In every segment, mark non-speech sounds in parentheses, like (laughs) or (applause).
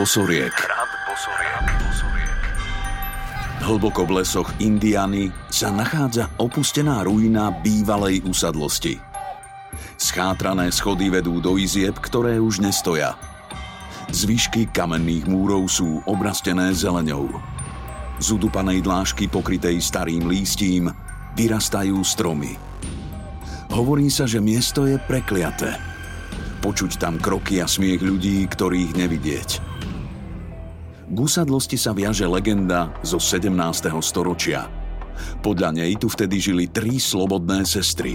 Hrad Bosoriek. Hlboko v lesoch Indiany sa nachádza opustená ruina bývalej usadlosti. Schátrané schody vedú do izieb, ktoré už nestoja. Zvyšky kamenných múrov sú obrastené zeleňou. Z udupanej dlážky pokrytej starým lístím vyrastajú stromy. Hovorí sa, že miesto je prekliaté – Počuť tam kroky a smiech ľudí, ktorých nevidieť. K usadlosti sa viaže legenda zo 17. storočia. Podľa nej tu vtedy žili tri slobodné sestry.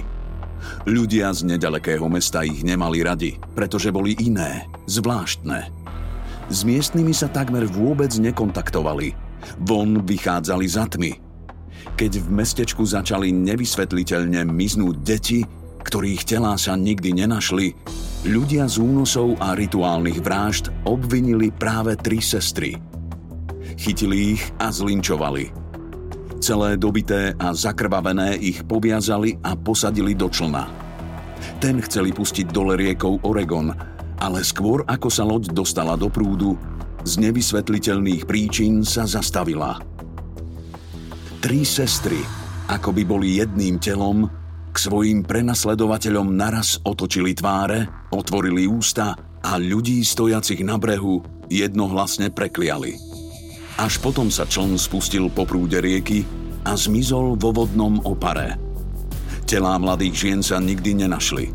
Ľudia z nedalekého mesta ich nemali radi, pretože boli iné, zvláštne. S miestnymi sa takmer vôbec nekontaktovali. Von vychádzali za tmy. Keď v mestečku začali nevysvetliteľne miznúť deti, ktorých telá sa nikdy nenašli, ľudia z únosov a rituálnych vražd obvinili práve tri sestry. Chytili ich a zlinčovali. Celé dobité a zakrvavené ich poviazali a posadili do člna. Ten chceli pustiť dole riekou Oregon, ale skôr ako sa loď dostala do prúdu, z nevysvetliteľných príčin sa zastavila. Tri sestry, ako by boli jedným telom, k svojim prenasledovateľom naraz otočili tváre, otvorili ústa a ľudí stojacich na brehu jednohlasne prekliali. Až potom sa čln spustil po prúde rieky a zmizol vo vodnom opare. Telá mladých žien sa nikdy nenašli.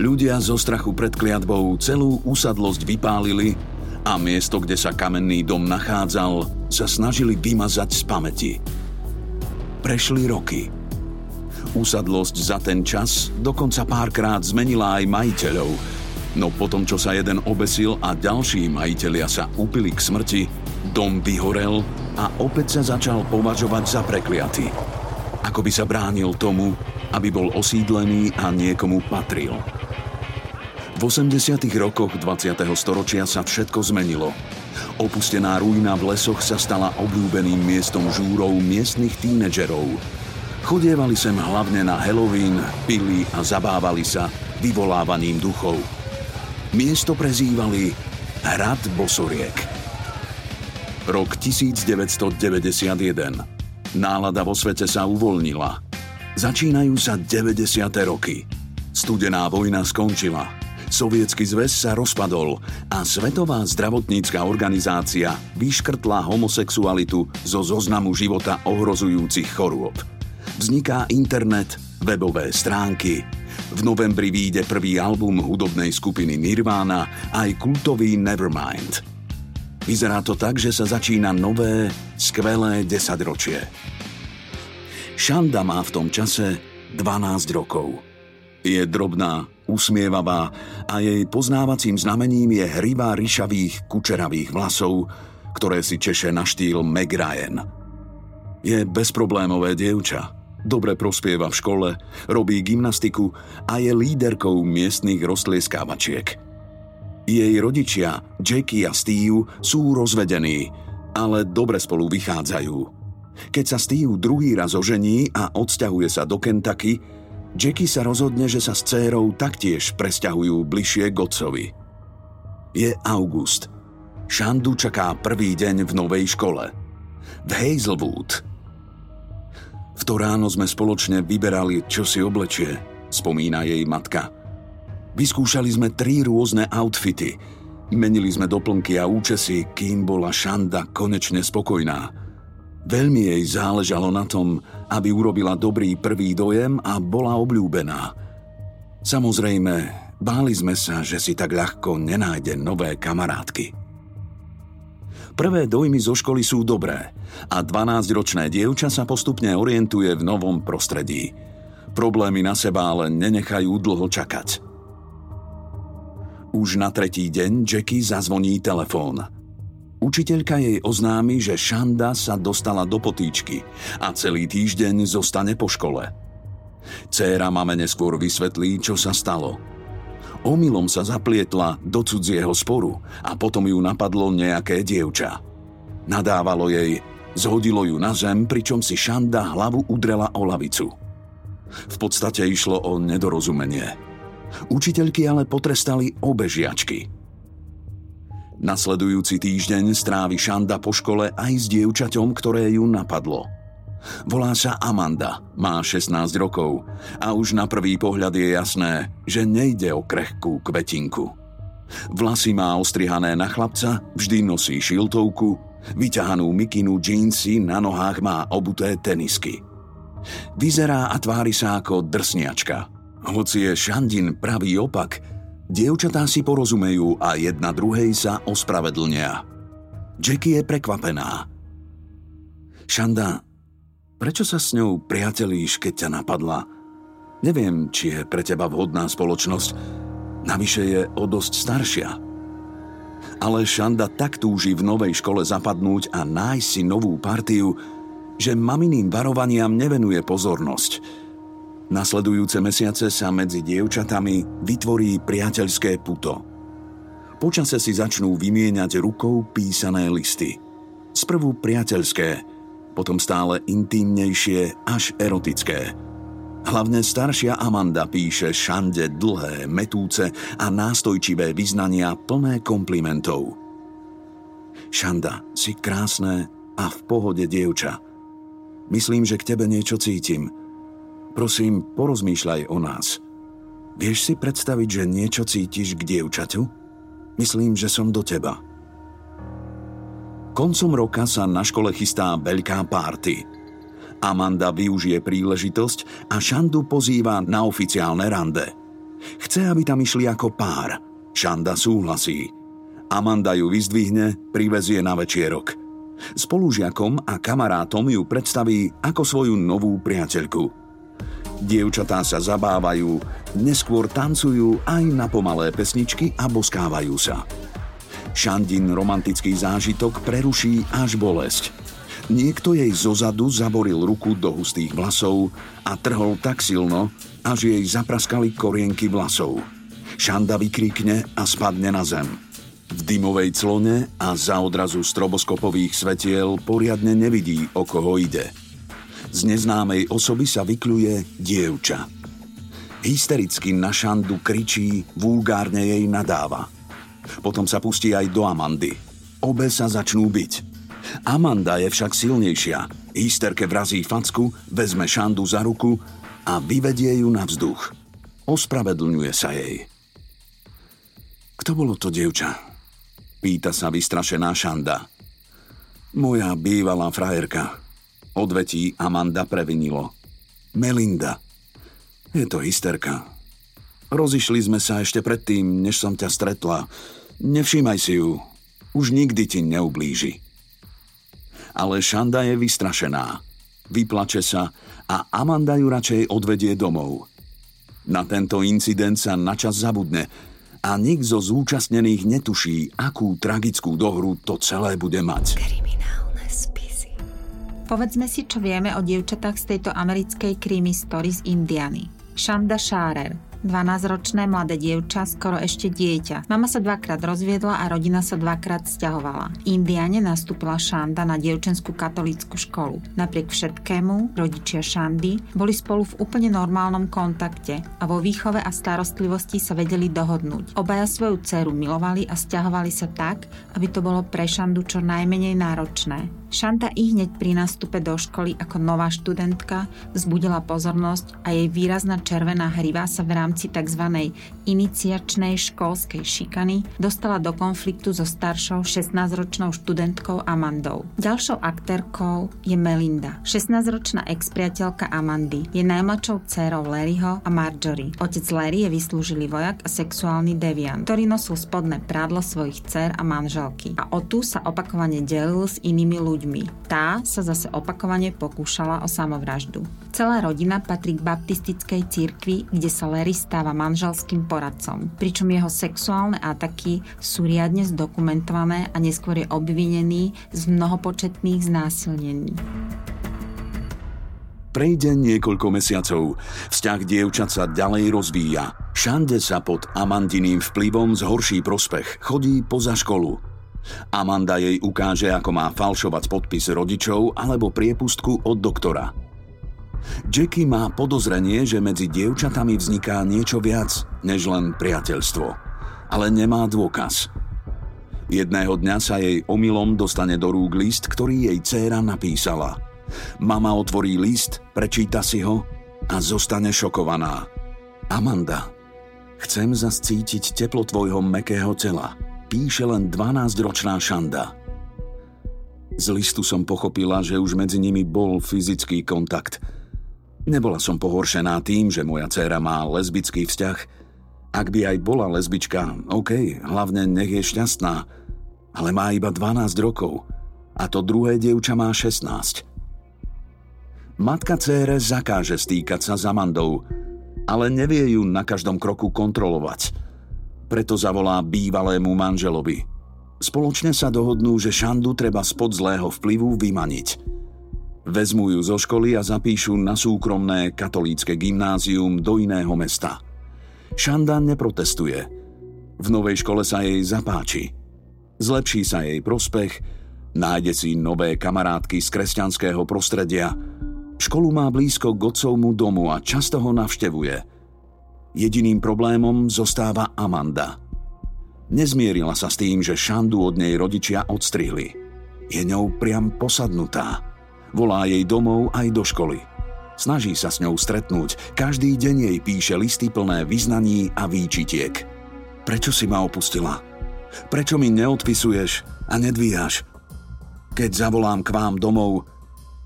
Ľudia zo strachu pred kliatbou celú usadlosť vypálili a miesto, kde sa kamenný dom nachádzal, sa snažili vymazať z pamäti. Prešli roky – Usadlosť za ten čas dokonca párkrát zmenila aj majiteľov, no potom, čo sa jeden obesil a ďalší majiteľia sa upili k smrti, dom vyhorel a opäť sa začal považovať za prekliatý. Ako by sa bránil tomu, aby bol osídlený a niekomu patril. V 80. rokoch 20. storočia sa všetko zmenilo. Opustená ruina v lesoch sa stala obľúbeným miestom žúrov miestnych tínedžerov, Chodievali sem hlavne na Halloween, pili a zabávali sa vyvolávaním duchov. Miesto prezývali Hrad Bosoriek. Rok 1991. Nálada vo svete sa uvoľnila. Začínajú sa 90. roky. Studená vojna skončila. Sovietsky zväz sa rozpadol a Svetová zdravotnícka organizácia vyškrtla homosexualitu zo zoznamu života ohrozujúcich chorôb vzniká internet, webové stránky. V novembri vyjde prvý album hudobnej skupiny Nirvana aj kultový Nevermind. Vyzerá to tak, že sa začína nové, skvelé desaťročie. Šanda má v tom čase 12 rokov. Je drobná, usmievavá a jej poznávacím znamením je hriva ryšavých, kučeravých vlasov, ktoré si češe na štýl Meg Ryan. Je bezproblémové dievča, Dobre prospieva v škole, robí gymnastiku a je líderkou miestnych roztlieskávačiek. Jej rodičia, Jackie a Steve, sú rozvedení, ale dobre spolu vychádzajú. Keď sa Steve druhý raz ožení a odsťahuje sa do Kentucky, Jackie sa rozhodne, že sa s cérou taktiež presťahujú bližšie k otcovi. Je august. Šandu čaká prvý deň v novej škole. V Hazelwood – v to ráno sme spoločne vyberali, čo si oblečie, spomína jej matka. Vyskúšali sme tri rôzne outfity. Menili sme doplnky a účesy, kým bola Šanda konečne spokojná. Veľmi jej záležalo na tom, aby urobila dobrý prvý dojem a bola obľúbená. Samozrejme, báli sme sa, že si tak ľahko nenájde nové kamarátky. Prvé dojmy zo školy sú dobré a 12-ročné dievča sa postupne orientuje v novom prostredí. Problémy na seba ale nenechajú dlho čakať. Už na tretí deň Jackie zazvoní telefón. Učiteľka jej oznámi, že Šanda sa dostala do potýčky a celý týždeň zostane po škole. Céra mame neskôr vysvetlí, čo sa stalo. Omylom sa zaplietla do cudzieho sporu a potom ju napadlo nejaké dievča. Nadávalo jej, zhodilo ju na zem, pričom si Šanda hlavu udrela o lavicu. V podstate išlo o nedorozumenie – Učiteľky ale potrestali obe žiačky. Nasledujúci týždeň strávi Šanda po škole aj s dievčaťom, ktoré ju napadlo. Volá sa Amanda, má 16 rokov a už na prvý pohľad je jasné, že nejde o krehkú kvetinku. Vlasy má ostrihané na chlapca, vždy nosí šiltovku, vyťahanú mikinu džínsy, na nohách má obuté tenisky. Vyzerá a tvári sa ako drsniačka – hoci je Šandin pravý opak, dievčatá si porozumejú a jedna druhej sa ospravedlnia. Jackie je prekvapená. Šanda, prečo sa s ňou priatelíš, keď ťa napadla? Neviem, či je pre teba vhodná spoločnosť, navyše je o dosť staršia. Ale Šanda tak túži v novej škole zapadnúť a nájsť si novú partiu, že maminým varovaniam nevenuje pozornosť – Nasledujúce mesiace sa medzi dievčatami vytvorí priateľské puto. Počase si začnú vymieňať rukou písané listy. Sprvu priateľské, potom stále intímnejšie až erotické. Hlavne staršia Amanda píše Šande dlhé, metúce a nástojčivé vyznania plné komplimentov. Šanda, si krásne a v pohode dievča. Myslím, že k tebe niečo cítim – Prosím, porozmýšľaj o nás. Vieš si predstaviť, že niečo cítiš k dievčaťu? Myslím, že som do teba. Koncom roka sa na škole chystá veľká párty. Amanda využije príležitosť a Šandu pozýva na oficiálne rande. Chce, aby tam išli ako pár. Šanda súhlasí. Amanda ju vyzdvihne, privezie na večierok. Spolužiakom a kamarátom ju predstaví ako svoju novú priateľku – Dievčatá sa zabávajú, neskôr tancujú aj na pomalé pesničky a boskávajú sa. Šandin romantický zážitok preruší až bolesť. Niekto jej zozadu zaboril ruku do hustých vlasov a trhol tak silno, až jej zapraskali korienky vlasov. Šanda vykrikne a spadne na zem. V dymovej clone a za odrazu stroboskopových svetiel poriadne nevidí, o koho ide – z neznámej osoby sa vykľuje dievča. Hystericky na Šandu kričí, vulgárne jej nadáva. Potom sa pustí aj do Amandy. Obe sa začnú byť. Amanda je však silnejšia. Hysterke vrazí facku, vezme Šandu za ruku a vyvedie ju na vzduch. Ospravedlňuje sa jej. Kto bolo to dievča? Pýta sa vystrašená Šanda. Moja bývalá frajerka, Odvetí Amanda previnilo. Melinda. Je to hysterka. Rozišli sme sa ešte predtým, než som ťa stretla. Nevšímaj si ju. Už nikdy ti neublíži. Ale Šanda je vystrašená. Vyplače sa a Amanda ju radšej odvedie domov. Na tento incident sa načas zabudne a nik zo zúčastnených netuší, akú tragickú dohru to celé bude mať. Povedzme si, čo vieme o dievčatách z tejto americkej krimi story z Indiany. Shanda Sharer, 12-ročné mladé dievča, skoro ešte dieťa. Mama sa dvakrát rozviedla a rodina sa dvakrát stiahovala. Indiane nastúpila Šanda na dievčenskú katolícku školu. Napriek všetkému, rodičia Šandy boli spolu v úplne normálnom kontakte a vo výchove a starostlivosti sa vedeli dohodnúť. Obaja svoju dceru milovali a stiahovali sa tak, aby to bolo pre Šandu čo najmenej náročné. Šanta i hneď pri nástupe do školy ako nová študentka vzbudila pozornosť a jej výrazná červená hriva sa v rámci rámci tzv. iniciačnej školskej šikany dostala do konfliktu so staršou 16-ročnou študentkou Amandou. Ďalšou aktérkou je Melinda, 16-ročná expriateľka Amandy. Je najmladšou dcérou Larryho a Marjorie. Otec Larry je vyslúžilý vojak a sexuálny deviant, ktorý nosil spodné prádlo svojich dcer a manželky. A o tú sa opakovane delil s inými ľuďmi. Tá sa zase opakovane pokúšala o samovraždu. Celá rodina patrí k baptistickej cirkvi, kde sa Larry stáva manželským poradcom, pričom jeho sexuálne ataky sú riadne zdokumentované a neskôr je obvinený z mnohopočetných znásilnení. Prejde niekoľko mesiacov. Vzťah dievčat sa ďalej rozvíja. Šande sa pod Amandiným vplyvom zhorší prospech. Chodí poza školu. Amanda jej ukáže, ako má falšovať podpis rodičov alebo priepustku od doktora. Jackie má podozrenie, že medzi dievčatami vzniká niečo viac než len priateľstvo. Ale nemá dôkaz. Jedného dňa sa jej omylom dostane do rúk list, ktorý jej dcéra napísala – Mama otvorí list, prečíta si ho a zostane šokovaná. Amanda, chcem zas cítiť teplo tvojho mekého tela. Píše len 12-ročná Šanda. Z listu som pochopila, že už medzi nimi bol fyzický kontakt. Nebola som pohoršená tým, že moja dcéra má lesbický vzťah. Ak by aj bola lesbička, OK, hlavne nech je šťastná. Ale má iba 12 rokov. A to druhé dievča má 16. Matka cére zakáže stýkať sa s Amandou, ale nevie ju na každom kroku kontrolovať. Preto zavolá bývalému manželovi. Spoločne sa dohodnú, že Šandu treba spod zlého vplyvu vymaniť. Vezmú ju zo školy a zapíšu na súkromné katolícke gymnázium do iného mesta. Šanda neprotestuje. V novej škole sa jej zapáči. Zlepší sa jej prospech, nájde si nové kamarátky z kresťanského prostredia – Školu má blízko k otcovmu domu a často ho navštevuje. Jediným problémom zostáva Amanda. Nezmierila sa s tým, že Šandu od nej rodičia odstrihli. Je ňou priam posadnutá. Volá jej domov aj do školy. Snaží sa s ňou stretnúť. Každý deň jej píše listy plné vyznaní a výčitiek. Prečo si ma opustila? Prečo mi neodpisuješ a nedvíjaš? Keď zavolám k vám domov,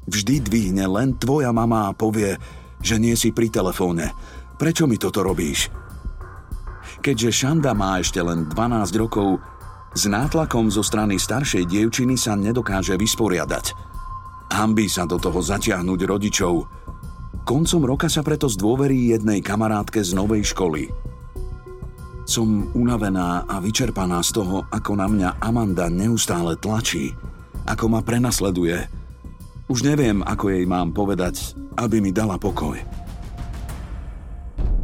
Vždy dvihne len tvoja mama a povie, že nie si pri telefóne. Prečo mi toto robíš? Keďže Šanda má ešte len 12 rokov, s nátlakom zo strany staršej dievčiny sa nedokáže vysporiadať. Hambí sa do toho zatiahnuť rodičov. Koncom roka sa preto zdôverí jednej kamarátke z novej školy. Som unavená a vyčerpaná z toho, ako na mňa Amanda neustále tlačí, ako ma prenasleduje – už neviem, ako jej mám povedať, aby mi dala pokoj.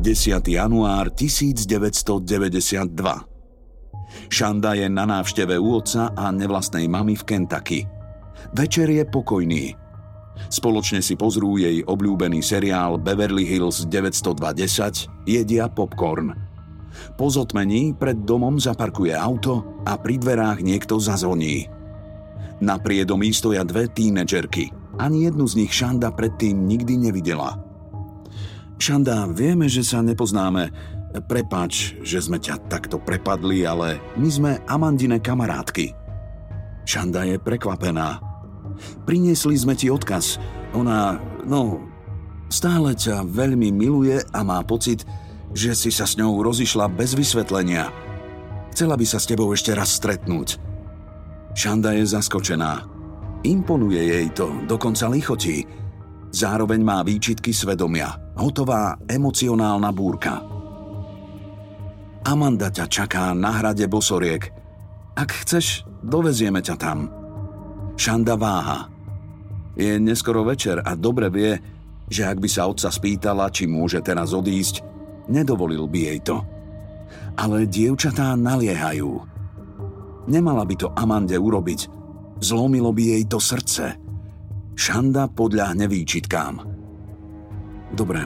10. január 1992 Šanda je na návšteve u otca a nevlastnej mamy v Kentucky. Večer je pokojný. Spoločne si pozrú jej obľúbený seriál Beverly Hills 920, jedia popcorn. Po zotmení pred domom zaparkuje auto a pri dverách niekto zazvoní. Na priedomí stoja dve tínedžerky. Ani jednu z nich Šanda predtým nikdy nevidela. Šanda, vieme, že sa nepoznáme. Prepač, že sme ťa takto prepadli, ale my sme Amandine kamarátky. Šanda je prekvapená. Priniesli sme ti odkaz. Ona, no, stále ťa veľmi miluje a má pocit, že si sa s ňou rozišla bez vysvetlenia. Chcela by sa s tebou ešte raz stretnúť. Šanda je zaskočená. Imponuje jej to, dokonca lichotí. Zároveň má výčitky svedomia. Hotová emocionálna búrka. Amanda ťa čaká na hrade Bosoriek. Ak chceš, dovezieme ťa tam. Šanda váha. Je neskoro večer a dobre vie, že ak by sa otca spýtala, či môže teraz odísť, nedovolil by jej to. Ale dievčatá naliehajú. Nemala by to Amande urobiť. Zlomilo by jej to srdce. Šanda podľahne výčitkám. Dobre,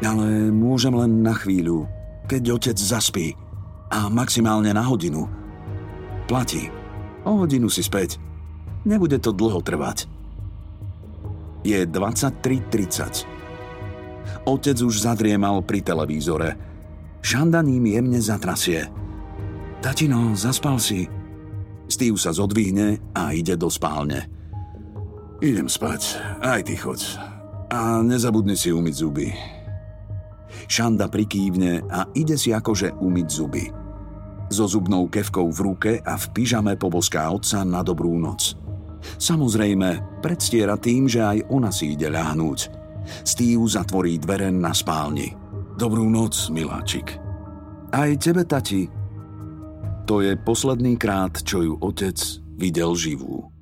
ale môžem len na chvíľu, keď otec zaspí a maximálne na hodinu. Platí. O hodinu si späť. Nebude to dlho trvať. Je 23.30. Otec už zadriemal pri televízore. Šanda ním jemne zatrasie. Tatino, zaspal si. Steve sa zodvihne a ide do spálne. Idem spať, aj ty choď. A nezabudni si umyť zuby. Šanda prikývne a ide si akože umyť zuby. So zubnou kevkou v ruke a v pyžame poboská otca na dobrú noc. Samozrejme, predstiera tým, že aj ona si ide ľahnúť. Steve zatvorí dvere na spálni. Dobrú noc, miláčik. Aj tebe, tati. To je posledný krát, čo ju otec videl živú.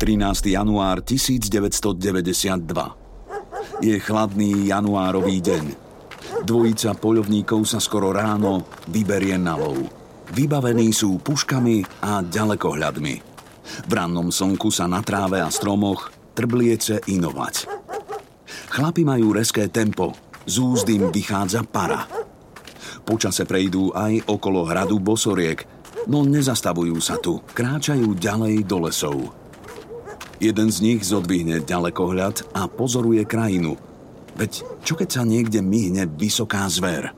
13. január 1992 Je chladný januárový deň. Dvojica poľovníkov sa skoro ráno vyberie na lov. Vybavení sú puškami a ďalekohľadmi. V rannom slnku sa na tráve a stromoch trbliece inovať. Chlapi majú reské tempo, z úzd im vychádza para. Počase prejdú aj okolo hradu Bosoriek, no nezastavujú sa tu, kráčajú ďalej do lesov. Jeden z nich zodvihne ďalekohľad a pozoruje krajinu. Veď čo keď sa niekde myhne vysoká zver?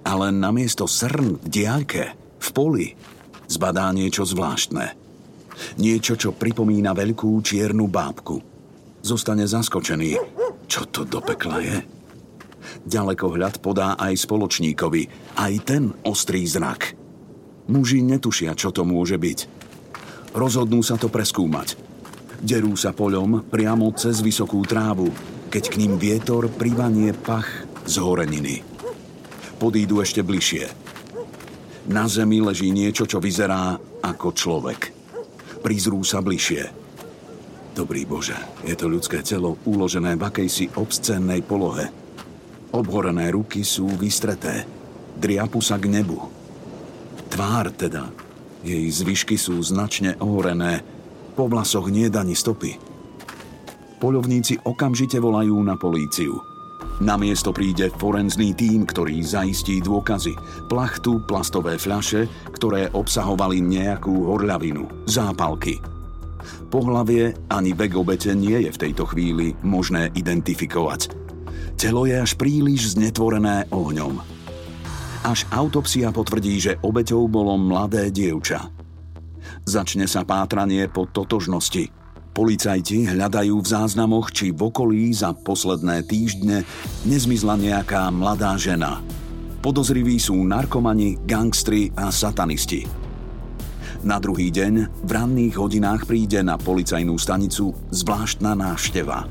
Ale namiesto srn v diaľke, v poli, zbadá niečo zvláštne. Niečo, čo pripomína veľkú čiernu bábku. Zostane zaskočený, čo to do pekla je? Ďalekohľad podá aj spoločníkovi, aj ten ostrý zrak. Muži netušia, čo to môže byť. Rozhodnú sa to preskúmať. Derú sa poľom priamo cez vysokú trávu, keď k ním vietor privanie pach z horeniny. Podídu ešte bližšie. Na zemi leží niečo, čo vyzerá ako človek. Prizrú sa bližšie. Dobrý Bože, je to ľudské telo uložené v akejsi obscennej polohe. Obhorené ruky sú vystreté, driapu sa k nebu. Tvár teda, jej zvyšky sú značne ohorené, po vlasoch nie ani stopy. Poľovníci okamžite volajú na políciu. Na miesto príde forenzný tím, ktorý zaistí dôkazy. Plachtu, plastové fľaše, ktoré obsahovali nejakú horľavinu, zápalky – Pohlavie ani vek obete nie je v tejto chvíli možné identifikovať. Telo je až príliš znetvorené ohňom. Až autopsia potvrdí, že obeťou bolo mladé dievča. Začne sa pátranie po totožnosti. Policajti hľadajú v záznamoch, či v okolí za posledné týždne nezmizla nejaká mladá žena. Podozriví sú narkomani, gangstri a satanisti. Na druhý deň v ranných hodinách príde na policajnú stanicu zvláštna návšteva.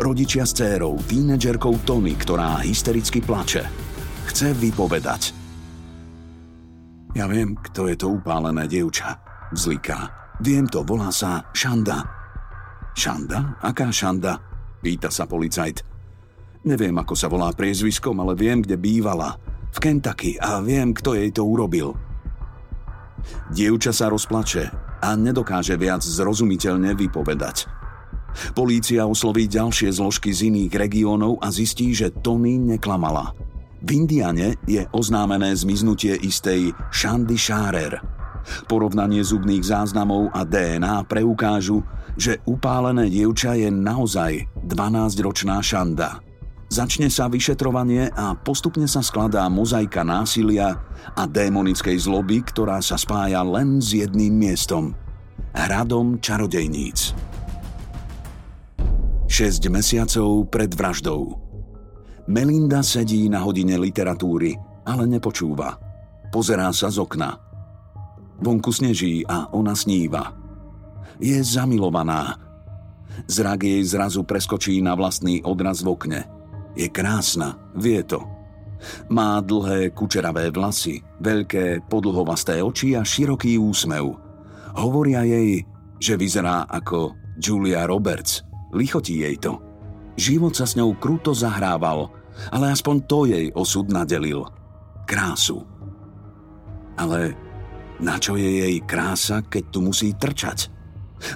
Rodičia s cérou, tínedžerkou Tony, ktorá hystericky plače. Chce vypovedať. Ja viem, kto je to upálené dievča. Vzliká. Viem to, volá sa Šanda. Šanda? Aká Šanda? Pýta sa policajt. Neviem, ako sa volá priezviskom, ale viem, kde bývala. V Kentucky a viem, kto jej to urobil. Dievča sa rozplače a nedokáže viac zrozumiteľne vypovedať. Polícia osloví ďalšie zložky z iných regiónov a zistí, že Tony neklamala. V Indiane je oznámené zmiznutie istej Shandy Sharer. Porovnanie zubných záznamov a DNA preukážu, že upálené dievča je naozaj 12-ročná Shanda. Začne sa vyšetrovanie a postupne sa skladá mozaika násilia a démonickej zloby, ktorá sa spája len s jedným miestom – hradom čarodejníc. 6 mesiacov pred vraždou. Melinda sedí na hodine literatúry, ale nepočúva. Pozerá sa z okna. Vonku sneží a ona sníva. Je zamilovaná. Zrak jej zrazu preskočí na vlastný odraz v okne – je krásna, vie to. Má dlhé kučeravé vlasy, veľké podlhovasté oči a široký úsmev. Hovoria jej, že vyzerá ako Julia Roberts. Lichotí jej to. Život sa s ňou kruto zahrával, ale aspoň to jej osud nadelil. Krásu. Ale na čo je jej krása, keď tu musí trčať?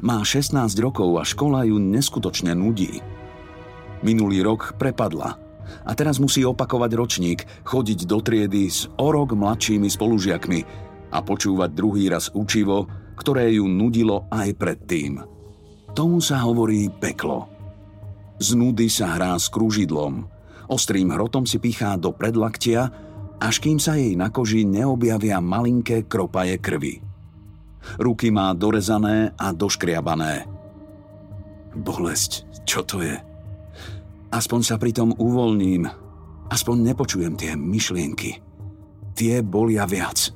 Má 16 rokov a škola ju neskutočne nudí. Minulý rok prepadla a teraz musí opakovať ročník, chodiť do triedy s o rok mladšími spolužiakmi a počúvať druhý raz učivo, ktoré ju nudilo aj predtým. Tomu sa hovorí peklo. Z nudy sa hrá s kružidlom. Ostrým hrotom si pichá do predlaktia, až kým sa jej na koži neobjavia malinké kropaje krvi. Ruky má dorezané a doškriabané. Bolesť, čo to je? Aspoň sa pritom uvoľním. Aspoň nepočujem tie myšlienky. Tie bolia viac.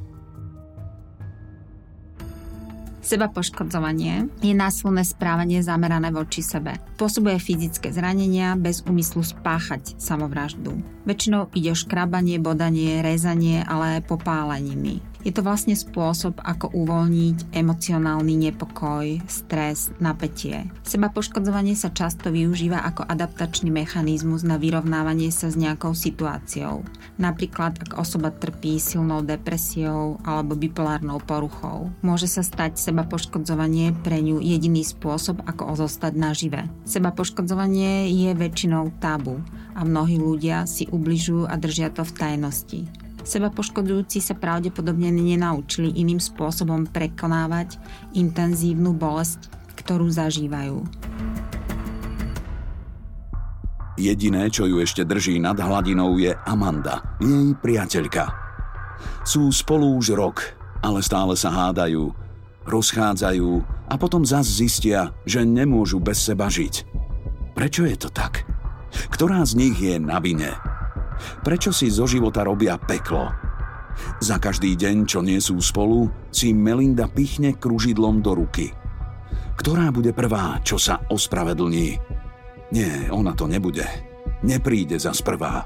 Seba poškodzovanie je násilné správanie zamerané voči sebe. Spôsobuje fyzické zranenia bez úmyslu spáchať samovraždu. Väčšinou ide o škrabanie, bodanie, rezanie, ale popáleniny. Je to vlastne spôsob, ako uvoľniť emocionálny nepokoj, stres, napätie. Seba poškodzovanie sa často využíva ako adaptačný mechanizmus na vyrovnávanie sa s nejakou situáciou. Napríklad, ak osoba trpí silnou depresiou alebo bipolárnou poruchou. Môže sa stať seba poškodzovanie pre ňu jediný spôsob, ako zostať nažive. Seba poškodzovanie je väčšinou tabu a mnohí ľudia si ubližujú a držia to v tajnosti. Seba poškodzujúci sa pravdepodobne nenaučili iným spôsobom prekonávať intenzívnu bolesť, ktorú zažívajú. Jediné, čo ju ešte drží nad hladinou, je Amanda, jej priateľka. Sú spolu už rok, ale stále sa hádajú, rozchádzajú a potom zas zistia, že nemôžu bez seba žiť. Prečo je to tak? Ktorá z nich je na vine? Prečo si zo života robia peklo? Za každý deň, čo nie sú spolu, si Melinda pichne kružidlom do ruky. Ktorá bude prvá, čo sa ospravedlní? Nie, ona to nebude. Nepríde za prvá.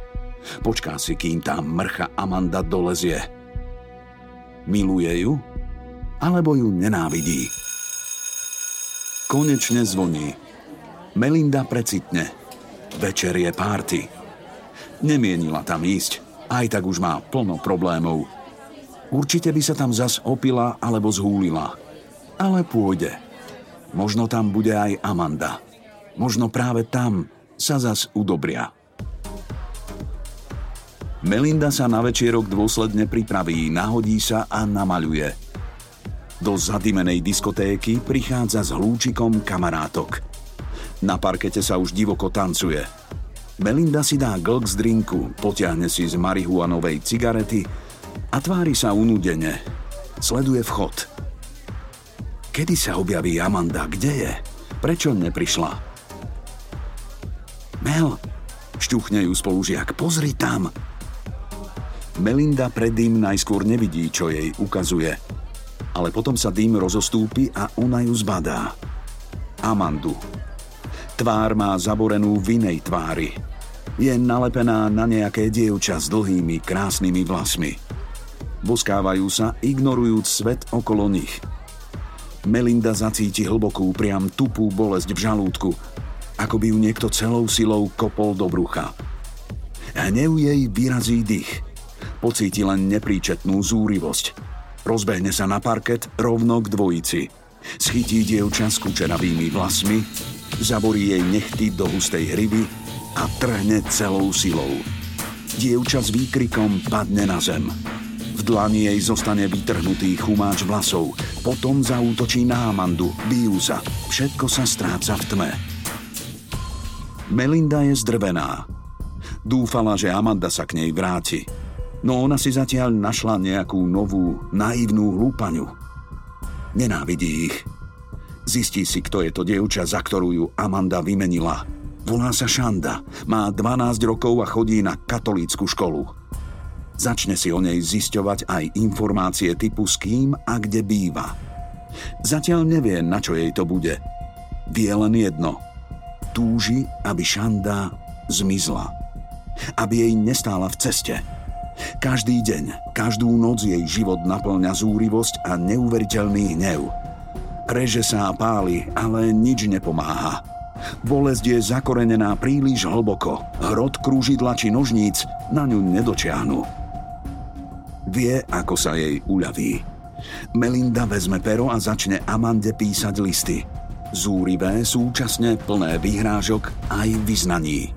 Počká si, kým tá mrcha Amanda dolezie. Miluje ju? Alebo ju nenávidí? Konečne zvoní. Melinda precitne. Večer je párty. Nemienila tam ísť, aj tak už má plno problémov. Určite by sa tam zas opila alebo zhúlila. Ale pôjde. Možno tam bude aj Amanda. Možno práve tam sa zas udobria. Melinda sa na večierok dôsledne pripraví, nahodí sa a namaľuje. Do zadimenej diskotéky prichádza s hlúčikom kamarátok. Na parkete sa už divoko tancuje – Melinda si dá glk z drinku, potiahne si z marihuanovej cigarety a tvári sa unudene. Sleduje vchod. Kedy sa objaví Amanda? Kde je? Prečo neprišla? Mel, šťuchne ju spolužiak, pozri tam. Melinda pred dým najskôr nevidí, čo jej ukazuje. Ale potom sa dým rozostúpi a ona ju zbadá. Amandu, Tvár má zaborenú v inej tvári. Je nalepená na nejaké dievča s dlhými, krásnymi vlasmi. Boskávajú sa, ignorujúc svet okolo nich. Melinda zacíti hlbokú, priam tupú bolesť v žalúdku, ako by ju niekto celou silou kopol do brucha. Hnev jej vyrazí dých. Pocíti len nepríčetnú zúrivosť. Rozbehne sa na parket rovno k dvojici. Schytí dievča s kučeravými vlasmi zaborí jej nechty do hustej hryby a trhne celou silou. Dievča s výkrikom padne na zem. V dlani jej zostane vytrhnutý chumáč vlasov, potom zaútočí na Amandu, bijú všetko sa stráca v tme. Melinda je zdrvená. Dúfala, že Amanda sa k nej vráti, no ona si zatiaľ našla nejakú novú, naivnú hlúpaňu. Nenávidí ich, Zistí si, kto je to dievča, za ktorú ju Amanda vymenila. Volá sa Šanda, má 12 rokov a chodí na katolícku školu. Začne si o nej zisťovať aj informácie typu s kým a kde býva. Zatiaľ nevie, na čo jej to bude. Vie len jedno. Túži, aby Šanda zmizla. Aby jej nestála v ceste. Každý deň, každú noc jej život naplňa zúrivosť a neuveriteľný hnev – Reže sa a páli, ale nič nepomáha. Bolesť je zakorenená príliš hlboko. Hrot krúžidla či nožníc na ňu nedočiahnu. Vie, ako sa jej uľaví. Melinda vezme pero a začne Amande písať listy. Zúrivé, súčasne plné vyhrážok aj vyznaní.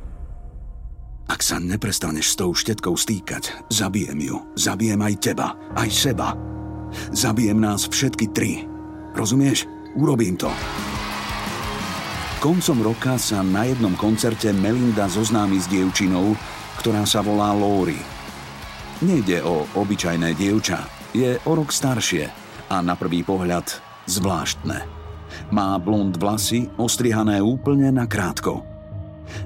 Ak sa neprestaneš s tou štetkou stýkať, zabijem ju. Zabijem aj teba, aj seba. Zabijem nás všetky tri. Rozumieš? Urobím to. Koncom roka sa na jednom koncerte Melinda zoznámi s dievčinou, ktorá sa volá Lori. Nejde o obyčajné dievča, je o rok staršie a na prvý pohľad zvláštne. Má blond vlasy ostrihané úplne na krátko.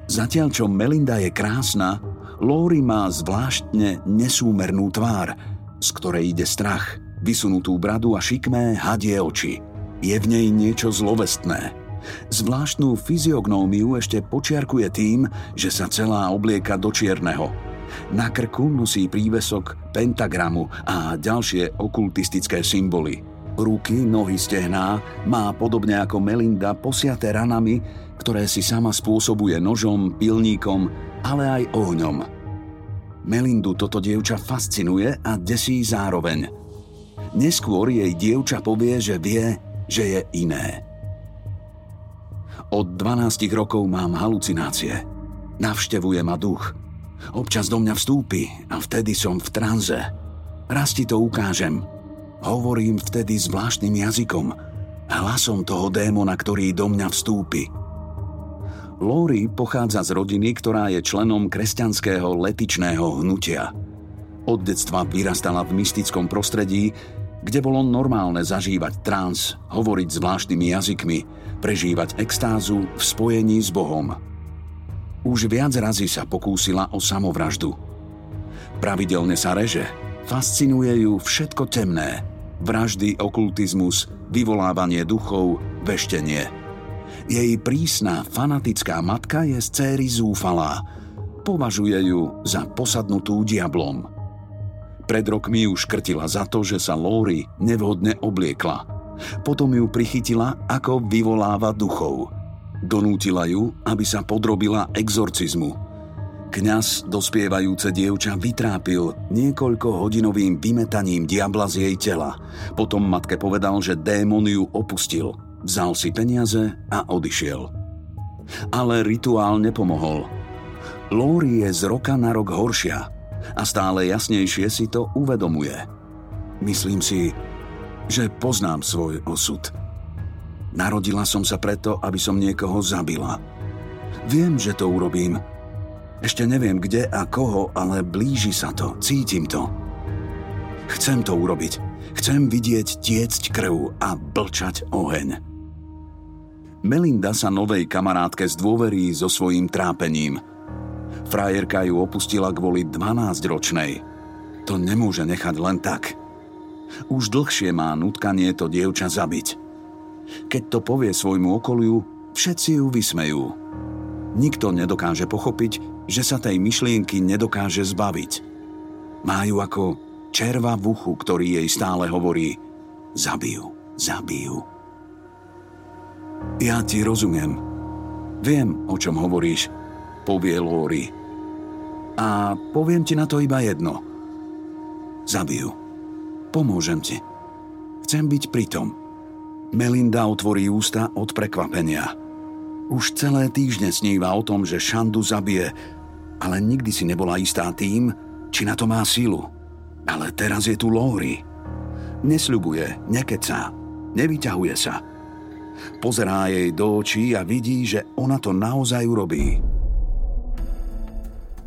Zatiaľ čo Melinda je krásna, Lori má zvláštne nesúmernú tvár, z ktorej ide strach, vysunutú bradu a šikmé hadie oči. Je v nej niečo zlovestné – Zvláštnu fyziognómiu ešte počiarkuje tým, že sa celá oblieka do čierneho. Na krku nosí prívesok pentagramu a ďalšie okultistické symboly. Ruky, nohy, stehná má podobne ako Melinda posiaté ranami, ktoré si sama spôsobuje nožom, pilníkom, ale aj ohňom. Melindu toto dievča fascinuje a desí zároveň. Neskôr jej dievča povie, že vie, že je iné. Od 12 rokov mám halucinácie. Navštevuje ma duch. Občas do mňa vstúpi a vtedy som v tranze. Raz ti to ukážem. Hovorím vtedy zvláštnym jazykom, hlasom toho démona, ktorý do mňa vstúpi. Lori pochádza z rodiny, ktorá je členom kresťanského letičného hnutia. Od detstva vyrastala v mystickom prostredí, kde bolo normálne zažívať trans, hovoriť zvláštnymi jazykmi, prežívať extázu v spojení s Bohom. Už viac razy sa pokúsila o samovraždu. Pravidelne sa reže, fascinuje ju všetko temné, vraždy, okultizmus, vyvolávanie duchov, veštenie. Jej prísna, fanatická matka je z céry zúfalá, považuje ju za posadnutú diablom – pred rokmi ju škrtila za to, že sa Lóri nevhodne obliekla. Potom ju prichytila, ako vyvoláva duchov. Donútila ju, aby sa podrobila exorcizmu. Kňaz dospievajúce dievča vytrápil niekoľko hodinovým vymetaním diabla z jej tela. Potom matke povedal, že démon ju opustil. Vzal si peniaze a odišiel. Ale rituál nepomohol. Lóri je z roka na rok horšia – a stále jasnejšie si to uvedomuje. Myslím si, že poznám svoj osud. Narodila som sa preto, aby som niekoho zabila. Viem, že to urobím. Ešte neviem kde a koho, ale blíži sa to, cítim to. Chcem to urobiť. Chcem vidieť tiecť krv a blčať oheň. Melinda sa novej kamarátke zdôverí so svojím trápením – Frajerka ju opustila kvôli 12-ročnej. To nemôže nechať len tak. Už dlhšie má nutkanie to dievča zabiť. Keď to povie svojmu okoliu, všetci ju vysmejú. Nikto nedokáže pochopiť, že sa tej myšlienky nedokáže zbaviť. Má ju ako červa v uchu, ktorý jej stále hovorí Zabijú, zabijú. Ja ti rozumiem. Viem, o čom hovoríš, povie Lóri. A poviem ti na to iba jedno. Zabijú. Pomôžem ti. Chcem byť pritom. Melinda otvorí ústa od prekvapenia. Už celé týždne sníva o tom, že Šandu zabije, ale nikdy si nebola istá tým, či na to má sílu. Ale teraz je tu Lóri. Nesľubuje, nekeca, nevyťahuje sa. Pozerá jej do očí a vidí, že ona to naozaj urobí.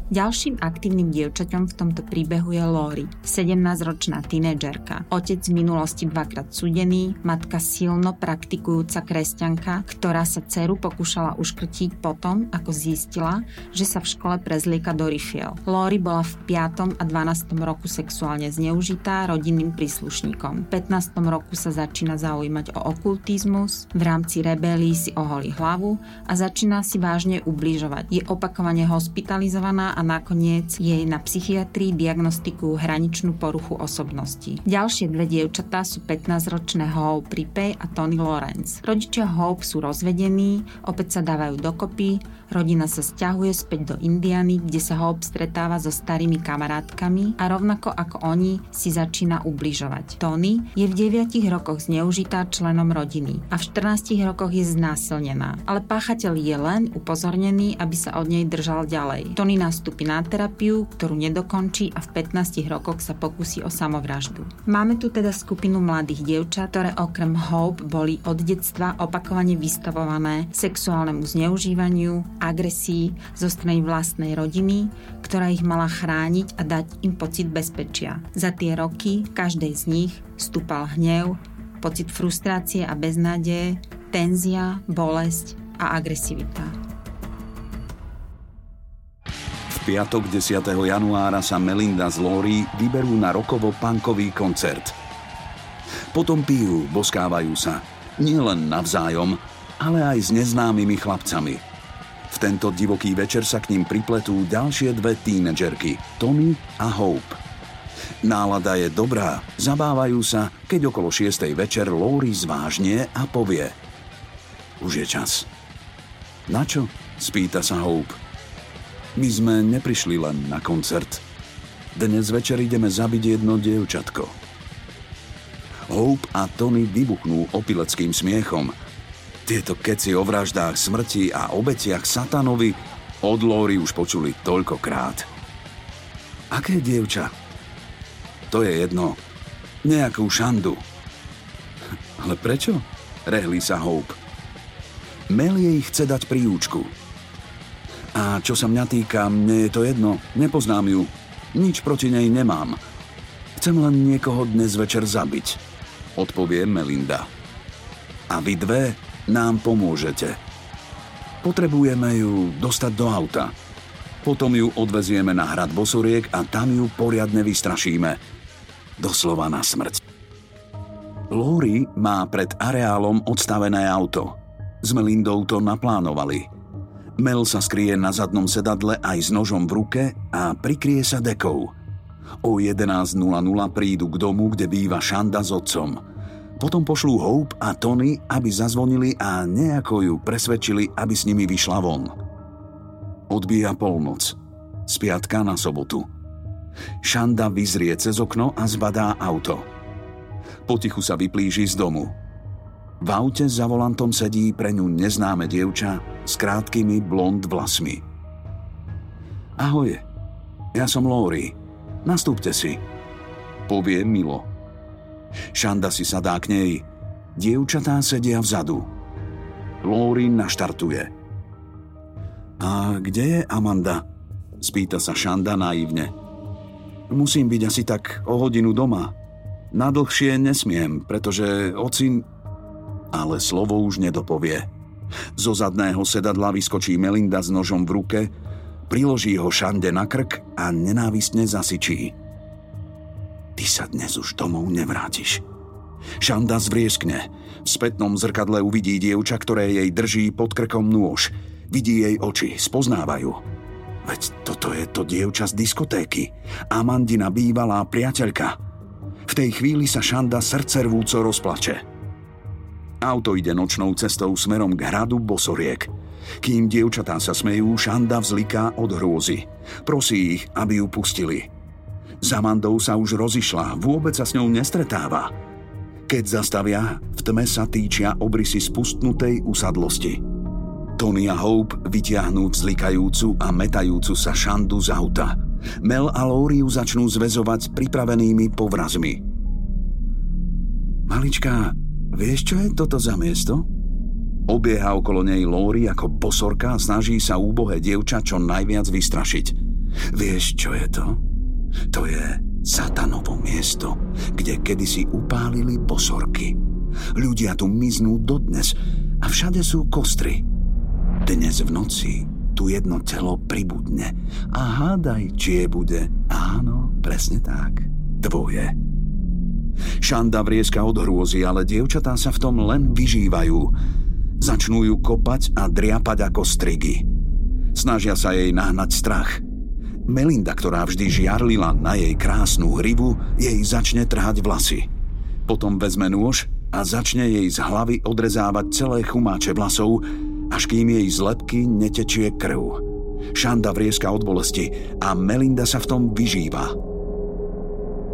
Ďalším aktívnym dievčaťom v tomto príbehu je Lori, 17-ročná tínedžerka. Otec v minulosti dvakrát súdený, matka silno praktikujúca kresťanka, ktorá sa dceru pokúšala uškrtiť potom, ako zistila, že sa v škole prezlieka do rifiel. Lori bola v 5. a 12. roku sexuálne zneužitá rodinným príslušníkom. V 15. roku sa začína zaujímať o okultizmus, v rámci rebelí si oholí hlavu a začína si vážne ubližovať. Je opakovane hospitalizovaná a nakoniec jej na psychiatrii diagnostikujú hraničnú poruchu osobnosti. Ďalšie dve dievčatá sú 15-ročné Hope Pripej a Tony Lawrence. Rodičia Hope sú rozvedení, opäť sa dávajú dokopy, Rodina sa stiahuje späť do Indiany, kde sa Hope stretáva so starými kamarátkami a rovnako ako oni si začína ubližovať. Tony je v 9 rokoch zneužitá členom rodiny a v 14 rokoch je znásilnená, ale páchateľ je len upozornený, aby sa od nej držal ďalej. Tony nastúpi na terapiu, ktorú nedokončí a v 15 rokoch sa pokusí o samovraždu. Máme tu teda skupinu mladých dievčat, ktoré okrem Hope boli od detstva opakovane vystavované sexuálnemu zneužívaniu, agresii zo strany vlastnej rodiny, ktorá ich mala chrániť a dať im pocit bezpečia. Za tie roky každej z nich stúpal hnev, pocit frustrácie a beznádeje, tenzia, bolesť a agresivita piatok 10. januára sa Melinda z Lori vyberú na rokovo-punkový koncert. Potom pijú, boskávajú sa. Nie len navzájom, ale aj s neznámymi chlapcami. V tento divoký večer sa k ním pripletú ďalšie dve tínedžerky, Tony a Hope. Nálada je dobrá, zabávajú sa, keď okolo 6. večer Lori zvážne a povie Už je čas. Na čo? spýta sa Hope. My sme neprišli len na koncert. Dnes večer ideme zabiť jedno dievčatko. Hope a Tony vybuchnú opileckým smiechom. Tieto keci o vraždách, smrti a obeciach satanovi od Lóry už počuli toľkokrát. Aké dievča? To je jedno. Nejakú šandu. (laughs) Ale prečo? Rehli sa Hope. Mel jej chce dať príúčku. A čo sa mňa týka, mne je to jedno, nepoznám ju. Nič proti nej nemám. Chcem len niekoho dnes večer zabiť, odpovie Melinda. A vy dve nám pomôžete. Potrebujeme ju dostať do auta. Potom ju odvezieme na hrad Bosoriek a tam ju poriadne vystrašíme. Doslova na smrť. Lori má pred areálom odstavené auto. S Melindou to naplánovali – Mel sa skrie na zadnom sedadle aj s nožom v ruke a prikrie sa dekou. O 11.00 prídu k domu, kde býva Šanda s otcom. Potom pošlú Hope a Tony, aby zazvonili a nejako ju presvedčili, aby s nimi vyšla von. Odbíja polnoc. Z na sobotu. Šanda vyzrie cez okno a zbadá auto. Potichu sa vyplíži z domu. V aute za volantom sedí pre ňu neznáme dievča s krátkými blond vlasmi. Ahoj, ja som Lori. Nastúpte si. Povie Milo. Šanda si sadá k nej. Dievčatá sedia vzadu. Lori naštartuje. A kde je Amanda? Spýta sa Šanda naivne. Musím byť asi tak o hodinu doma. Nadlhšie nesmiem, pretože ocin ale slovo už nedopovie. Zo zadného sedadla vyskočí Melinda s nožom v ruke, priloží ho Šande na krk a nenávistne zasyčí. Ty sa dnes už domov nevrátiš. Šanda zvrieskne. V spätnom zrkadle uvidí dievča, ktoré jej drží pod krkom nôž. Vidí jej oči, spoznávajú. Veď toto je to dievča z diskotéky. Amandina bývalá priateľka. V tej chvíli sa Šanda srdcervúco rozplače. Auto ide nočnou cestou smerom k hradu Bosoriek. Kým dievčatá sa smejú, Šanda vzliká od hrôzy. Prosí ich, aby ju pustili. Za Mandou sa už rozišla, vôbec sa s ňou nestretáva. Keď zastavia, v tme sa týčia obrysy spustnutej usadlosti. Tony a Hope vytiahnú vzlikajúcu a metajúcu sa Šandu z auta. Mel a Lóriu začnú zväzovať pripravenými povrazmi. Malička, Vieš, čo je toto za miesto? Obieha okolo nej Lóri ako bosorka a snaží sa úbohé dievča čo najviac vystrašiť. Vieš, čo je to? To je satanovo miesto, kde kedysi upálili bosorky. Ľudia tu miznú dodnes a všade sú kostry. Dnes v noci tu jedno telo pribudne a hádaj, či je bude. Áno, presne tak. Tvoje. Šanda vrieska od hrôzy, ale dievčatá sa v tom len vyžívajú. Začnú ju kopať a driapať ako strigy. Snažia sa jej nahnať strach. Melinda, ktorá vždy žiarlila na jej krásnu hribu, jej začne trhať vlasy. Potom vezme nôž a začne jej z hlavy odrezávať celé chumáče vlasov, až kým jej z lepky netečie krv. Šanda vrieska od bolesti a Melinda sa v tom vyžíva.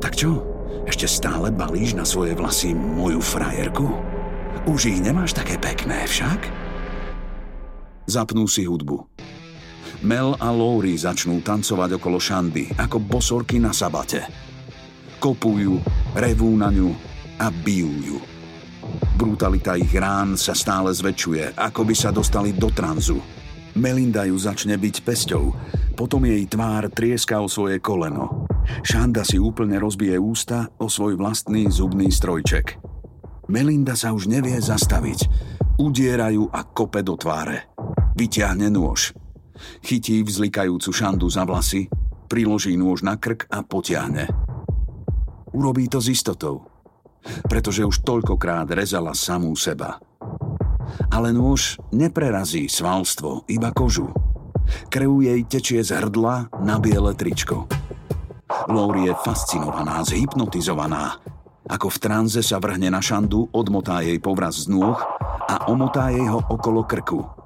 Tak čo? Ešte stále balíš na svoje vlasy moju frajerku? Už ich nemáš také pekné však? Zapnú si hudbu. Mel a Lori začnú tancovať okolo Šandy ako bosorky na sabate. Kopujú, revú na ňu a bijú ju. Brutalita ich rán sa stále zväčšuje, ako by sa dostali do tranzu. Melinda ju začne byť pesťou, potom jej tvár trieska o svoje koleno. Šanda si úplne rozbije ústa o svoj vlastný zubný strojček. Melinda sa už nevie zastaviť. Udierajú a kope do tváre. Vyťahne nôž. Chytí vzlikajúcu Šandu za vlasy, priloží nôž na krk a potiahne. Urobí to s istotou, pretože už toľkokrát rezala samú seba. Ale nôž neprerazí svalstvo, iba kožu. Krv jej tečie z hrdla na biele tričko. Lori je fascinovaná, zhypnotizovaná. Ako v tranze sa vrhne na šandu, odmotá jej povraz z nôh a omotá jej ho okolo krku.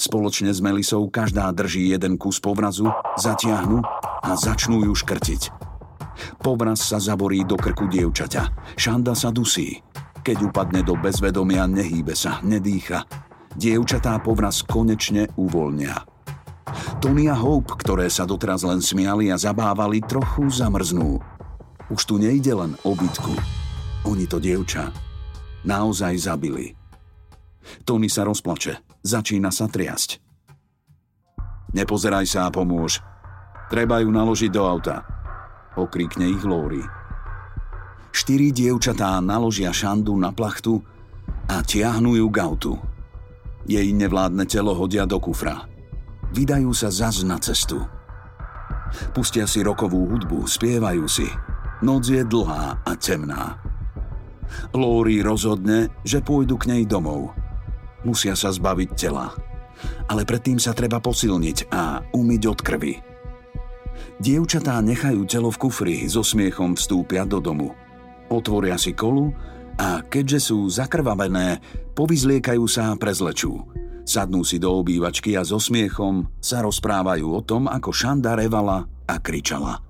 Spoločne s Melisou každá drží jeden kus povrazu, zatiahnu a začnú ju škrtiť. Povraz sa zaborí do krku dievčaťa. Šanda sa dusí. Keď upadne do bezvedomia, nehýbe sa, nedýcha. Dievčatá povraz konečne uvoľnia. Tony a Hope, ktoré sa doteraz len smiali a zabávali, trochu zamrznú. Už tu nejde len o bitku. Oni to dievča naozaj zabili. Tony sa rozplače. Začína sa triasť. Nepozeraj sa a pomôž. Treba ju naložiť do auta. Okríkne ich Lóri. Štyri dievčatá naložia šandu na plachtu a tiahnu ju k autu. Jej nevládne telo hodia do kufra vydajú sa zas na cestu. Pustia si rokovú hudbu, spievajú si. Noc je dlhá a temná. Lóri rozhodne, že pôjdu k nej domov. Musia sa zbaviť tela. Ale predtým sa treba posilniť a umyť od krvi. Dievčatá nechajú telo v kufri, so smiechom vstúpia do domu. Otvoria si kolu a keďže sú zakrvavené, povyzliekajú sa a prezlečú. Sadnú si do obývačky a so smiechom sa rozprávajú o tom, ako Šanda revala a kričala.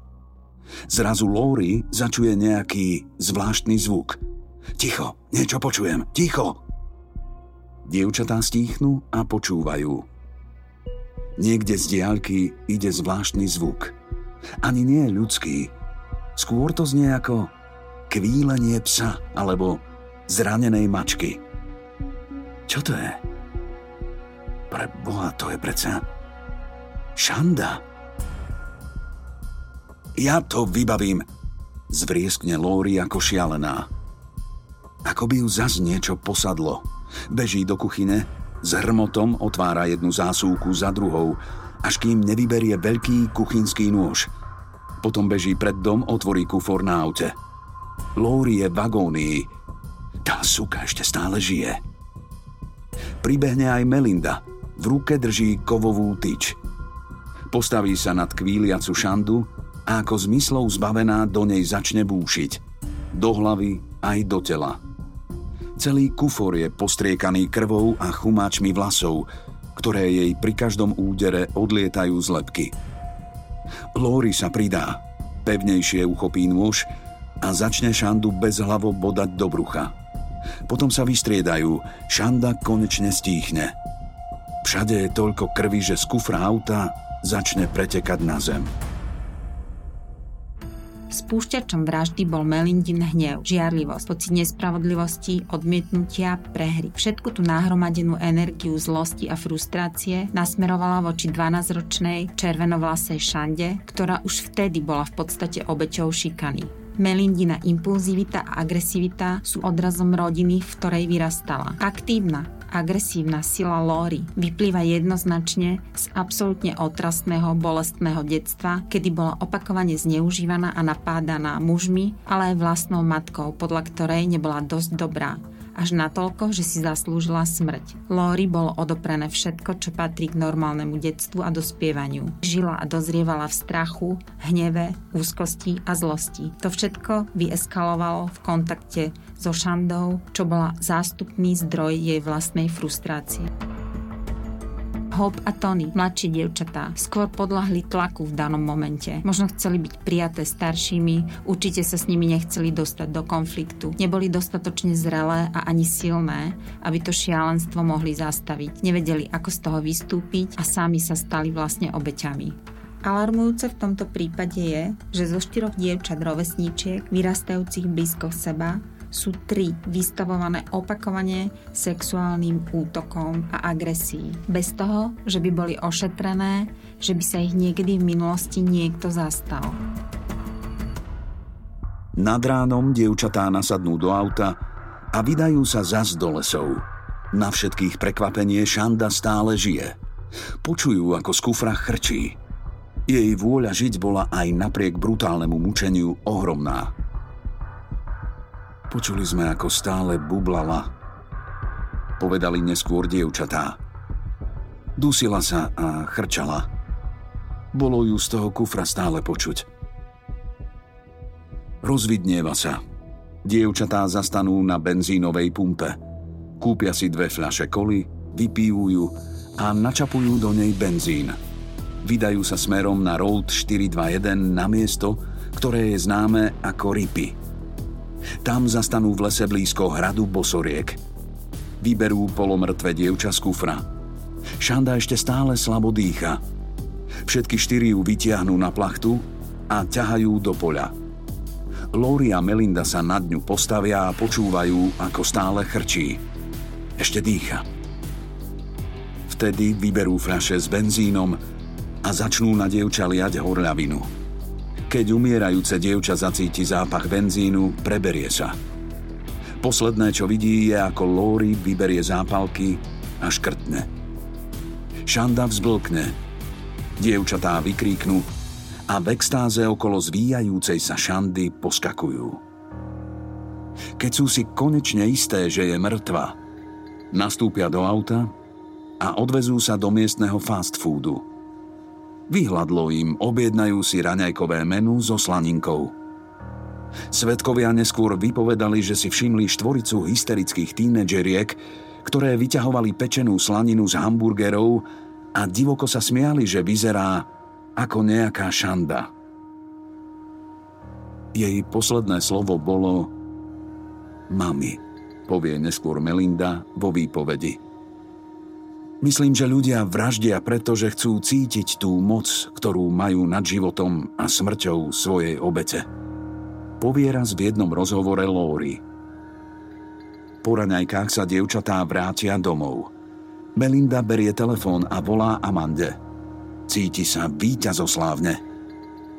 Zrazu Lóri začuje nejaký zvláštny zvuk. Ticho, niečo počujem, ticho! Dievčatá stíchnu a počúvajú. Niekde z diálky ide zvláštny zvuk. Ani nie ľudský. Skôr to znie ako kvílenie psa alebo zranenej mačky. Čo to je? Pre Boha, to je predsa... Šanda. Ja to vybavím, zvrieskne Lóri ako šialená. Ako by ju zas niečo posadlo. Beží do kuchyne, s hrmotom otvára jednu zásuvku za druhou, až kým nevyberie veľký kuchynský nôž. Potom beží pred dom, otvorí kufor na aute. Lóri je v agónii. Tá suka ešte stále žije. Pribehne aj Melinda, v ruke drží kovovú tyč. Postaví sa nad kvíliacu šandu a ako zmyslov zbavená do nej začne búšiť. Do hlavy aj do tela. Celý kufor je postriekaný krvou a chumáčmi vlasov, ktoré jej pri každom údere odlietajú z lepky. Lóri sa pridá, pevnejšie uchopí nôž a začne Šandu bez hlavo bodať do brucha. Potom sa vystriedajú, Šanda konečne stíchne – Všade je toľko krvi, že z kufra auta začne pretekať na zem. Spúšťačom vraždy bol Melindin hnev, žiarlivosť, pocit nespravodlivosti, odmietnutia, prehry. Všetku tú nahromadenú energiu zlosti a frustrácie nasmerovala voči 12-ročnej červenovlasej Šande, ktorá už vtedy bola v podstate obeťou šikany. Melindina impulzivita a agresivita sú odrazom rodiny, v ktorej vyrastala. Aktívna, agresívna sila Lóry vyplýva jednoznačne z absolútne otrasného, bolestného detstva, kedy bola opakovane zneužívaná a napádaná mužmi, ale aj vlastnou matkou, podľa ktorej nebola dosť dobrá až natoľko, že si zaslúžila smrť. Lori bolo odoprené všetko, čo patrí k normálnemu detstvu a dospievaniu. Žila a dozrievala v strachu, hneve, úzkosti a zlosti. To všetko vyeskalovalo v kontakte so Šandou, čo bola zástupný zdroj jej vlastnej frustrácie. Hope a Tony, mladšie dievčatá, skôr podľahli tlaku v danom momente. Možno chceli byť prijaté staršími, určite sa s nimi nechceli dostať do konfliktu. Neboli dostatočne zrelé a ani silné, aby to šialenstvo mohli zastaviť. Nevedeli, ako z toho vystúpiť a sami sa stali vlastne obeťami. Alarmujúce v tomto prípade je, že zo štyroch dievčat rovesníčiek, vyrastajúcich blízko seba, sú tri vystavované opakovane sexuálnym útokom a agresii. Bez toho, že by boli ošetrené, že by sa ich niekedy v minulosti niekto zastal. Nad ránom dievčatá nasadnú do auta a vydajú sa zas do lesov. Na všetkých prekvapenie Šanda stále žije. Počujú, ako z kufra chrčí. Jej vôľa žiť bola aj napriek brutálnemu mučeniu ohromná. Počuli sme, ako stále bublala. Povedali neskôr dievčatá. Dusila sa a chrčala. Bolo ju z toho kufra stále počuť. Rozvidnieva sa. Dievčatá zastanú na benzínovej pumpe. Kúpia si dve fľaše koli, vypijú ju a načapujú do nej benzín. Vydajú sa smerom na Road 421 na miesto, ktoré je známe ako Ripy – tam zastanú v lese blízko hradu Bosoriek. Vyberú polomrtvé dievča z kufra. Šanda ešte stále slabo dýcha. Všetky štyri ju vytiahnú na plachtu a ťahajú do poľa. Lori a Melinda sa nad ňu postavia a počúvajú, ako stále chrčí. Ešte dýcha. Vtedy vyberú fľaše s benzínom a začnú na dievča liať horľavinu. Keď umierajúce dievča zacíti zápach benzínu, preberie sa. Posledné, čo vidí, je ako Lóri vyberie zápalky a škrtne. Šanda vzblkne. Dievčatá vykríknú a v extáze okolo zvíjajúcej sa Šandy poskakujú. Keď sú si konečne isté, že je mŕtva, nastúpia do auta a odvezú sa do miestneho fast foodu – Vyhľadlo im, objednajú si raňajkové menu so slaninkou. Svetkovia neskôr vypovedali, že si všimli štvoricu hysterických tínedžeriek, ktoré vyťahovali pečenú slaninu z hamburgerov a divoko sa smiali, že vyzerá ako nejaká šanda. Jej posledné slovo bolo mami, povie neskôr Melinda vo výpovedi. Myslím, že ľudia vraždia preto, že chcú cítiť tú moc, ktorú majú nad životom a smrťou svojej obete. Povie raz v jednom rozhovore Lóri. Po raňajkách sa dievčatá vrátia domov. Melinda berie telefón a volá Amande. Cíti sa víťazoslávne.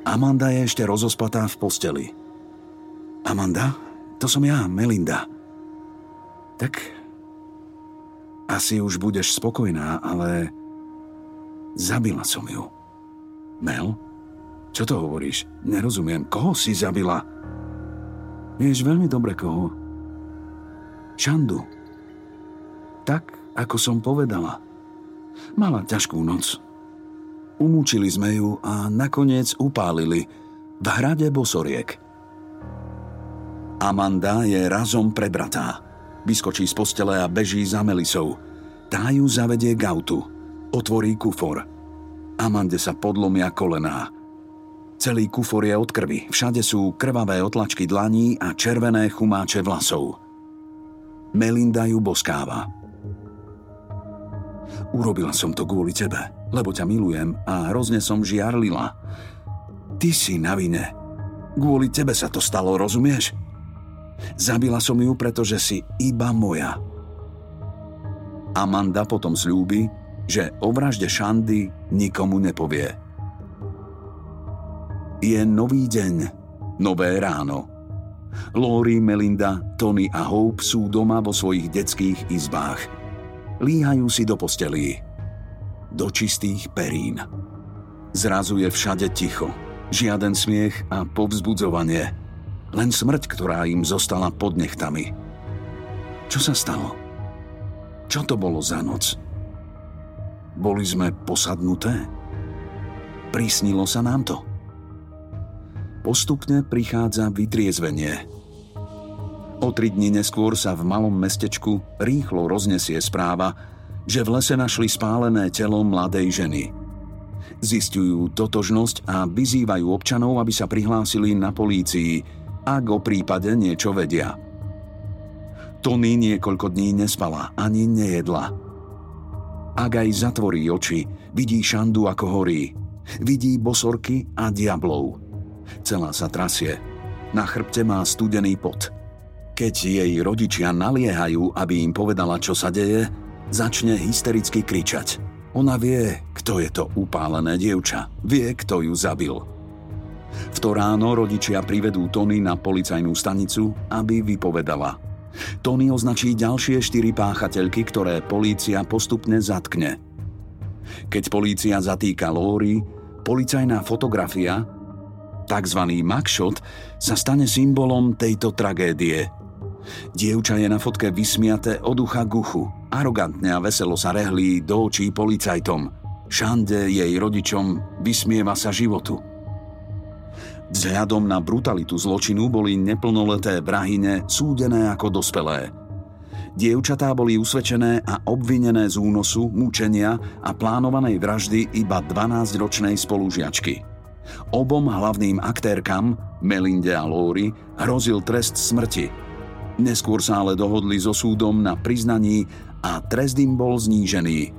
Amanda je ešte rozospatá v posteli. Amanda? To som ja, Melinda. Tak asi už budeš spokojná, ale zabila som ju. Mel? Čo to hovoríš? Nerozumiem. Koho si zabila? Vieš veľmi dobre koho. Šandu. Tak, ako som povedala. Mala ťažkú noc. Umúčili sme ju a nakoniec upálili v hrade Bosoriek. Amanda je razom prebratá. Vyskočí z postele a beží za Melisou. Tá ju zavedie k autu. Otvorí kufor. Amande sa podlomia kolená. Celý kufor je od krvi. Všade sú krvavé otlačky dlaní a červené chumáče vlasov. Melinda ju boskáva. Urobila som to kvôli tebe, lebo ťa milujem a hrozne som žiarlila. Ty si na vine. Kvôli tebe sa to stalo, rozumieš? Zabila som ju, pretože si iba moja. Amanda potom slúbi, že o vražde Šandy nikomu nepovie. Je nový deň, nové ráno. Lori, Melinda, Tony a Hope sú doma vo svojich detských izbách. Líhajú si do postelí. Do čistých perín. Zrazu je všade ticho. Žiaden smiech a povzbudzovanie – len smrť, ktorá im zostala pod nechtami. Čo sa stalo? Čo to bolo za noc? Boli sme posadnuté? Prísnilo sa nám to? Postupne prichádza vytriezvenie. O tri dni neskôr sa v malom mestečku rýchlo roznesie správa, že v lese našli spálené telo mladej ženy. Zistujú totožnosť a vyzývajú občanov, aby sa prihlásili na polícii, ak o prípade niečo vedia. Tony niekoľko dní nespala ani nejedla. Ak aj zatvorí oči, vidí Šandu ako horí. Vidí bosorky a diablov. Celá sa trasie. Na chrbte má studený pot. Keď jej rodičia naliehajú, aby im povedala, čo sa deje, začne hystericky kričať. Ona vie, kto je to upálené dievča. Vie, kto ju zabil. V to ráno rodičia privedú Tony na policajnú stanicu, aby vypovedala – Tony označí ďalšie štyri páchateľky, ktoré polícia postupne zatkne. Keď polícia zatýka Lóry, policajná fotografia, tzv. mugshot, sa stane symbolom tejto tragédie. Dievča je na fotke vysmiate od ucha k uchu. Arogantne a veselo sa rehlí do očí policajtom. Šande jej rodičom vysmieva sa životu. Vzhľadom na brutalitu zločinu boli neplnoleté vrahine súdené ako dospelé. Dievčatá boli usvedčené a obvinené z únosu, mučenia a plánovanej vraždy iba 12-ročnej spolužiačky. Obom hlavným aktérkam, Melinde a Lóri, hrozil trest smrti. Neskôr sa ale dohodli so súdom na priznaní a trest im bol znížený.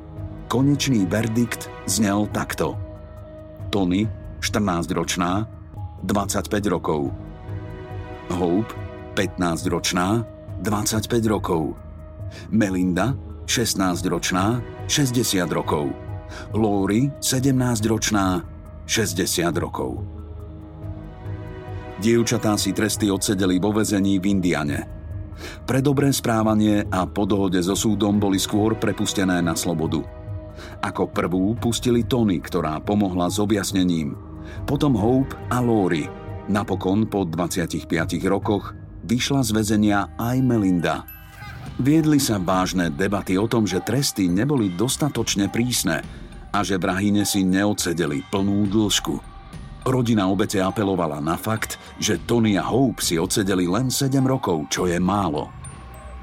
Konečný verdikt znel takto. Tony, 14-ročná, 25 rokov. Hope, 15-ročná, 25 rokov. Melinda, 16-ročná, 60 rokov. Lori, 17-ročná, 60 rokov. Dievčatá si tresty odsedeli vo vezení v Indiane. Pre dobré správanie a po dohode so súdom boli skôr prepustené na slobodu. Ako prvú pustili Tony, ktorá pomohla s objasnením – potom Hope a Lori. Napokon po 25 rokoch vyšla z väzenia aj Melinda. Viedli sa vážne debaty o tom, že tresty neboli dostatočne prísne a že vrahine si neodsedeli plnú dĺžku. Rodina obete apelovala na fakt, že Tony a Hope si odsedeli len 7 rokov, čo je málo.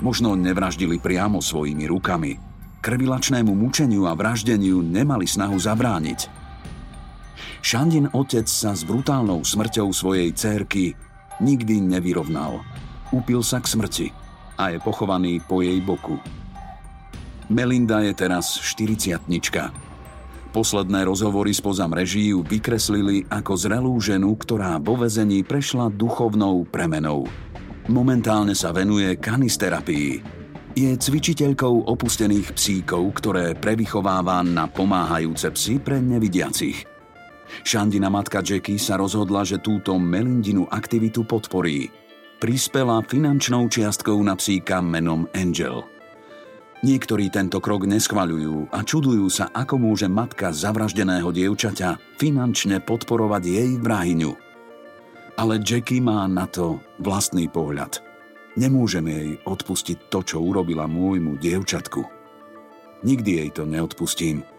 Možno nevraždili priamo svojimi rukami. Krvilačnému mučeniu a vraždeniu nemali snahu zabrániť. Šandin otec sa s brutálnou smrťou svojej cérky nikdy nevyrovnal. Upil sa k smrti a je pochovaný po jej boku. Melinda je teraz 40 Posledné rozhovory spoza mreží ju vykreslili ako zrelú ženu, ktorá vo vezení prešla duchovnou premenou. Momentálne sa venuje kanisterapii. Je cvičiteľkou opustených psíkov, ktoré prevychováva na pomáhajúce psy pre nevidiacich. Šandina matka Jackie sa rozhodla, že túto Melindinu aktivitu podporí. Prispela finančnou čiastkou na psíka menom Angel. Niektorí tento krok neschvaľujú a čudujú sa, ako môže matka zavraždeného dievčaťa finančne podporovať jej vrahyňu. Ale Jackie má na to vlastný pohľad. Nemôžeme jej odpustiť to, čo urobila môjmu dievčatku. Nikdy jej to neodpustím –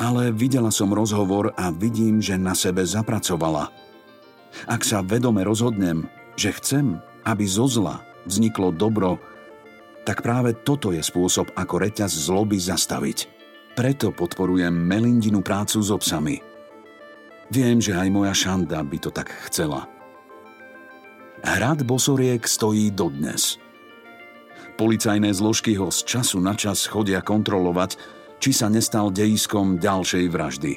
ale videla som rozhovor a vidím, že na sebe zapracovala. Ak sa vedome rozhodnem, že chcem, aby zo zla vzniklo dobro, tak práve toto je spôsob, ako reťaz zloby zastaviť. Preto podporujem Melindinu prácu s obsami. Viem, že aj moja Šanda by to tak chcela. Hrad Bosoriek stojí dodnes. Policajné zložky ho z času na čas chodia kontrolovať, či sa nestal dejiskom ďalšej vraždy.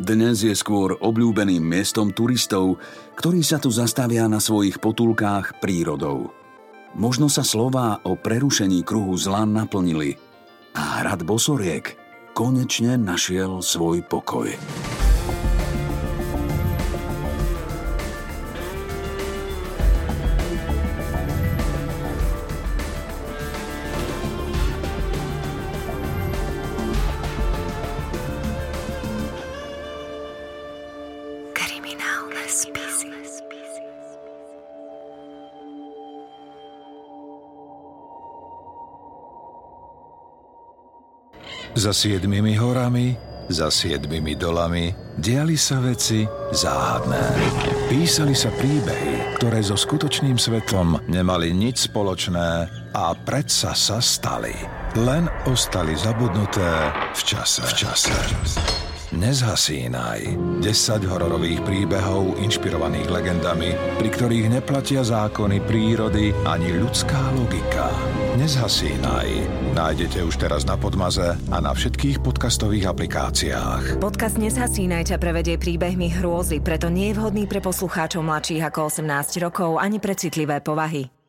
Dnes je skôr obľúbeným miestom turistov, ktorí sa tu zastavia na svojich potulkách prírodou. Možno sa slová o prerušení kruhu zla naplnili a hrad Bosoriek konečne našiel svoj pokoj. Za siedmimi horami, za siedmimi dolami diali sa veci záhadné. Písali sa príbehy, ktoré so skutočným svetom nemali nič spoločné a predsa sa stali. len ostali zabudnuté v čase. V čase. Nezhasínaj. 10 hororových príbehov inšpirovaných legendami, pri ktorých neplatia zákony prírody ani ľudská logika. Nezhasínaj. Nájdete už teraz na Podmaze a na všetkých podcastových aplikáciách. Podcast Nezhasínaj ťa prevedie príbehmi hrôzy, preto nie je vhodný pre poslucháčov mladších ako 18 rokov ani pre citlivé povahy.